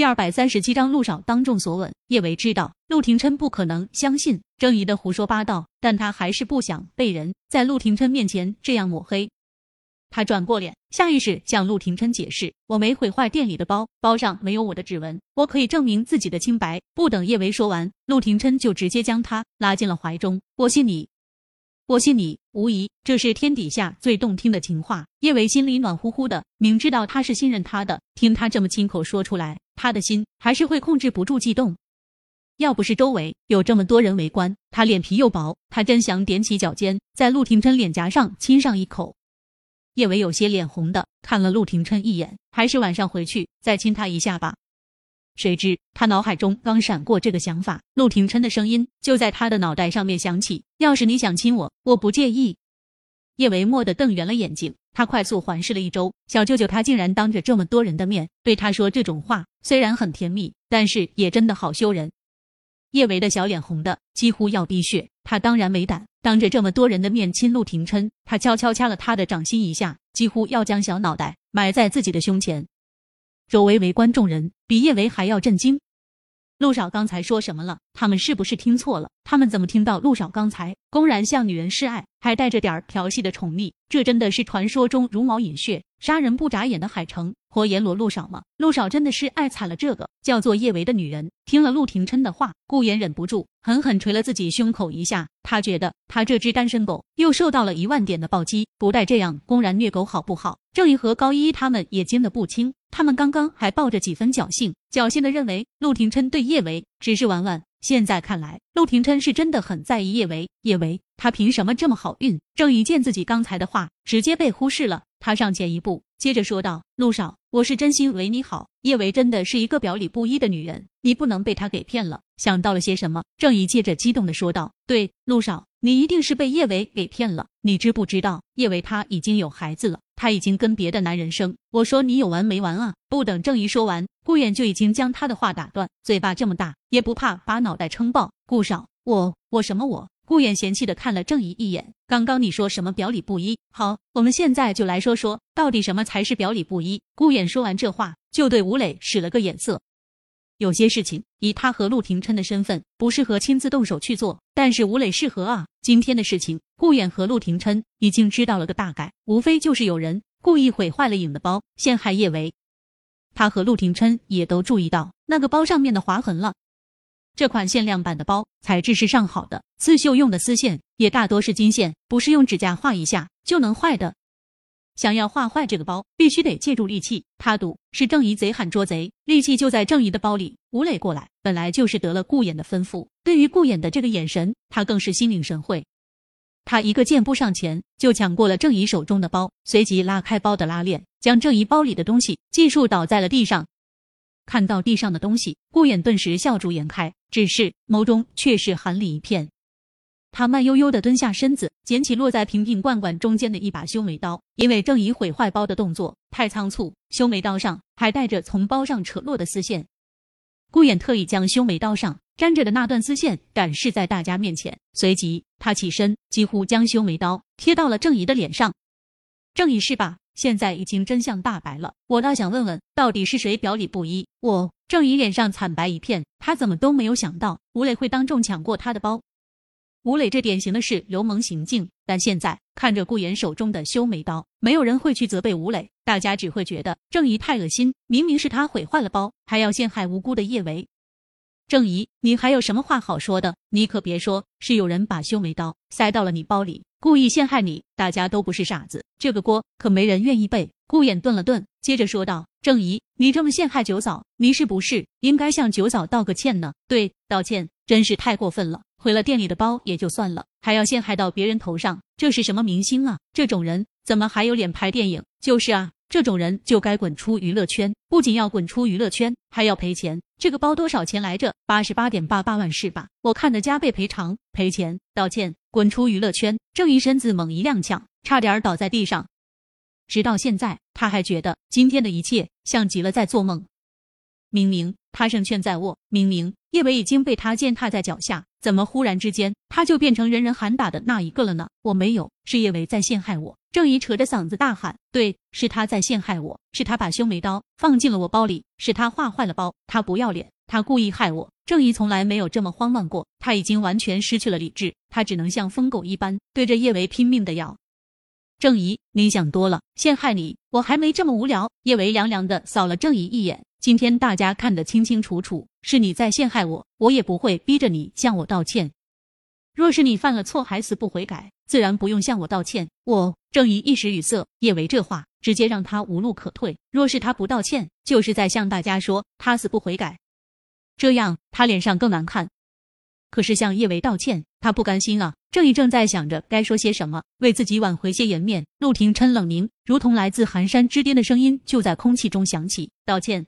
第二百三十七章陆少当众所吻。叶维知道陆廷琛不可能相信郑怡的胡说八道，但他还是不想被人在陆廷琛面前这样抹黑。他转过脸，下意识向陆廷琛解释：“我没毁坏店里的包，包上没有我的指纹，我可以证明自己的清白。”不等叶维说完，陆廷琛就直接将他拉进了怀中。“我信你。”我信你，无疑这是天底下最动听的情话。叶维心里暖乎乎的，明知道他是信任他的，听他这么亲口说出来，他的心还是会控制不住悸动。要不是周围有这么多人围观，他脸皮又薄，他真想踮起脚尖，在陆廷琛脸颊上亲上一口。叶伟有些脸红的看了陆廷琛一眼，还是晚上回去再亲他一下吧。谁知他脑海中刚闪过这个想法，陆廷琛的声音就在他的脑袋上面响起：“要是你想亲我，我不介意。”叶维蓦地瞪圆了眼睛，他快速环视了一周，小舅舅他竟然当着这么多人的面对他说这种话，虽然很甜蜜，但是也真的好羞人。叶维的小脸红的几乎要滴血，他当然没胆当着这么多人的面亲陆廷琛，他悄悄掐了他的掌心一下，几乎要将小脑袋埋在自己的胸前。周围围观众人比叶维还要震惊。陆少刚才说什么了？他们是不是听错了？他们怎么听到陆少刚才公然向女人示爱，还带着点儿调戏的宠溺？这真的是传说中茹毛饮血、杀人不眨眼的海城活阎罗陆少吗？陆少真的是爱惨了这个叫做叶维的女人。听了陆廷琛的话，顾言忍不住狠狠捶了自己胸口一下。他觉得他这只单身狗又受到了一万点的暴击，不带这样公然虐狗好不好？郑义和高一他们也惊得不轻。他们刚刚还抱着几分侥幸，侥幸的认为陆廷琛对叶维只是玩玩。现在看来，陆廷琛是真的很在意叶维。叶维，他凭什么这么好运？郑怡见自己刚才的话直接被忽视了，他上前一步，接着说道：“陆少，我是真心为你好。叶维真的是一个表里不一的女人，你不能被她给骗了。”想到了些什么，郑怡接着激动的说道：“对，陆少，你一定是被叶维给骗了。你知不知道，叶维他已经有孩子了？”他已经跟别的男人生，我说你有完没完啊？不等郑怡说完，顾远就已经将他的话打断，嘴巴这么大也不怕把脑袋撑爆。顾少，我我什么我？顾远嫌弃的看了郑怡一眼，刚刚你说什么表里不一？好，我们现在就来说说到底什么才是表里不一。顾远说完这话，就对吴磊使了个眼色。有些事情，以他和陆廷琛的身份，不适合亲自动手去做。但是吴磊适合啊。今天的事情，顾远和陆廷琛已经知道了个大概，无非就是有人故意毁坏了影的包，陷害叶维。他和陆廷琛也都注意到那个包上面的划痕了。这款限量版的包材质是上好的，刺绣用的丝线也大多是金线，不是用指甲画一下就能坏的。想要画坏这个包，必须得借助利器。他赌是郑怡贼喊捉贼，利器就在郑怡的包里。吴磊过来，本来就是得了顾衍的吩咐，对于顾衍的这个眼神，他更是心领神会。他一个箭步上前，就抢过了郑怡手中的包，随即拉开包的拉链，将郑怡包里的东西尽数倒在了地上。看到地上的东西，顾衍顿时笑逐颜开，只是眸中却是寒戾一片。他慢悠悠的蹲下身子，捡起落在瓶瓶罐罐中间的一把修眉刀。因为郑怡毁坏包的动作太仓促，修眉刀上还带着从包上扯落的丝线。顾衍特意将修眉刀上粘着的那段丝线展示在大家面前，随即他起身，几乎将修眉刀贴到了郑怡的脸上。郑怡是吧？现在已经真相大白了，我倒想问问，到底是谁表里不一？我。郑怡脸上惨白一片，他怎么都没有想到吴磊会当众抢过他的包。吴磊这典型的是流氓行径，但现在看着顾言手中的修眉刀，没有人会去责备吴磊，大家只会觉得郑怡太恶心。明明是他毁坏了包，还要陷害无辜的叶维。郑怡，你还有什么话好说的？你可别说是有人把修眉刀塞到了你包里，故意陷害你。大家都不是傻子，这个锅可没人愿意背。顾衍顿了顿，接着说道：“郑怡，你这么陷害九嫂，你是不是应该向九嫂道个歉呢？对，道歉，真是太过分了。”毁了店里的包也就算了，还要陷害到别人头上，这是什么明星啊？这种人怎么还有脸拍电影？就是啊，这种人就该滚出娱乐圈，不仅要滚出娱乐圈，还要赔钱。这个包多少钱来着？八十八点八八万是吧？我看的加倍赔偿、赔钱、道歉，滚出娱乐圈。郑怡身子猛一踉跄，差点倒在地上。直到现在，他还觉得今天的一切像极了在做梦。明明他胜券在握，明明叶伟已经被他践踏在脚下。怎么忽然之间他就变成人人喊打的那一个了呢？我没有，是叶维在陷害我。郑怡扯着嗓子大喊：“对，是他在陷害我，是他把修眉刀放进了我包里，是他划坏了包，他不要脸，他故意害我。”郑怡从来没有这么慌乱过，他已经完全失去了理智，他只能像疯狗一般对着叶维拼命的咬。郑怡，你想多了，陷害你，我还没这么无聊。叶维凉凉的扫了郑怡一眼，今天大家看得清清楚楚，是你在陷害我，我也不会逼着你向我道歉。若是你犯了错还死不悔改，自然不用向我道歉。我郑怡一时语塞，叶维这话直接让他无路可退。若是他不道歉，就是在向大家说他死不悔改，这样他脸上更难看。可是向叶维道歉，他不甘心啊！郑义正在想着该说些什么，为自己挽回些颜面。陆廷琛冷凝，如同来自寒山之巅的声音就在空气中响起：“道歉，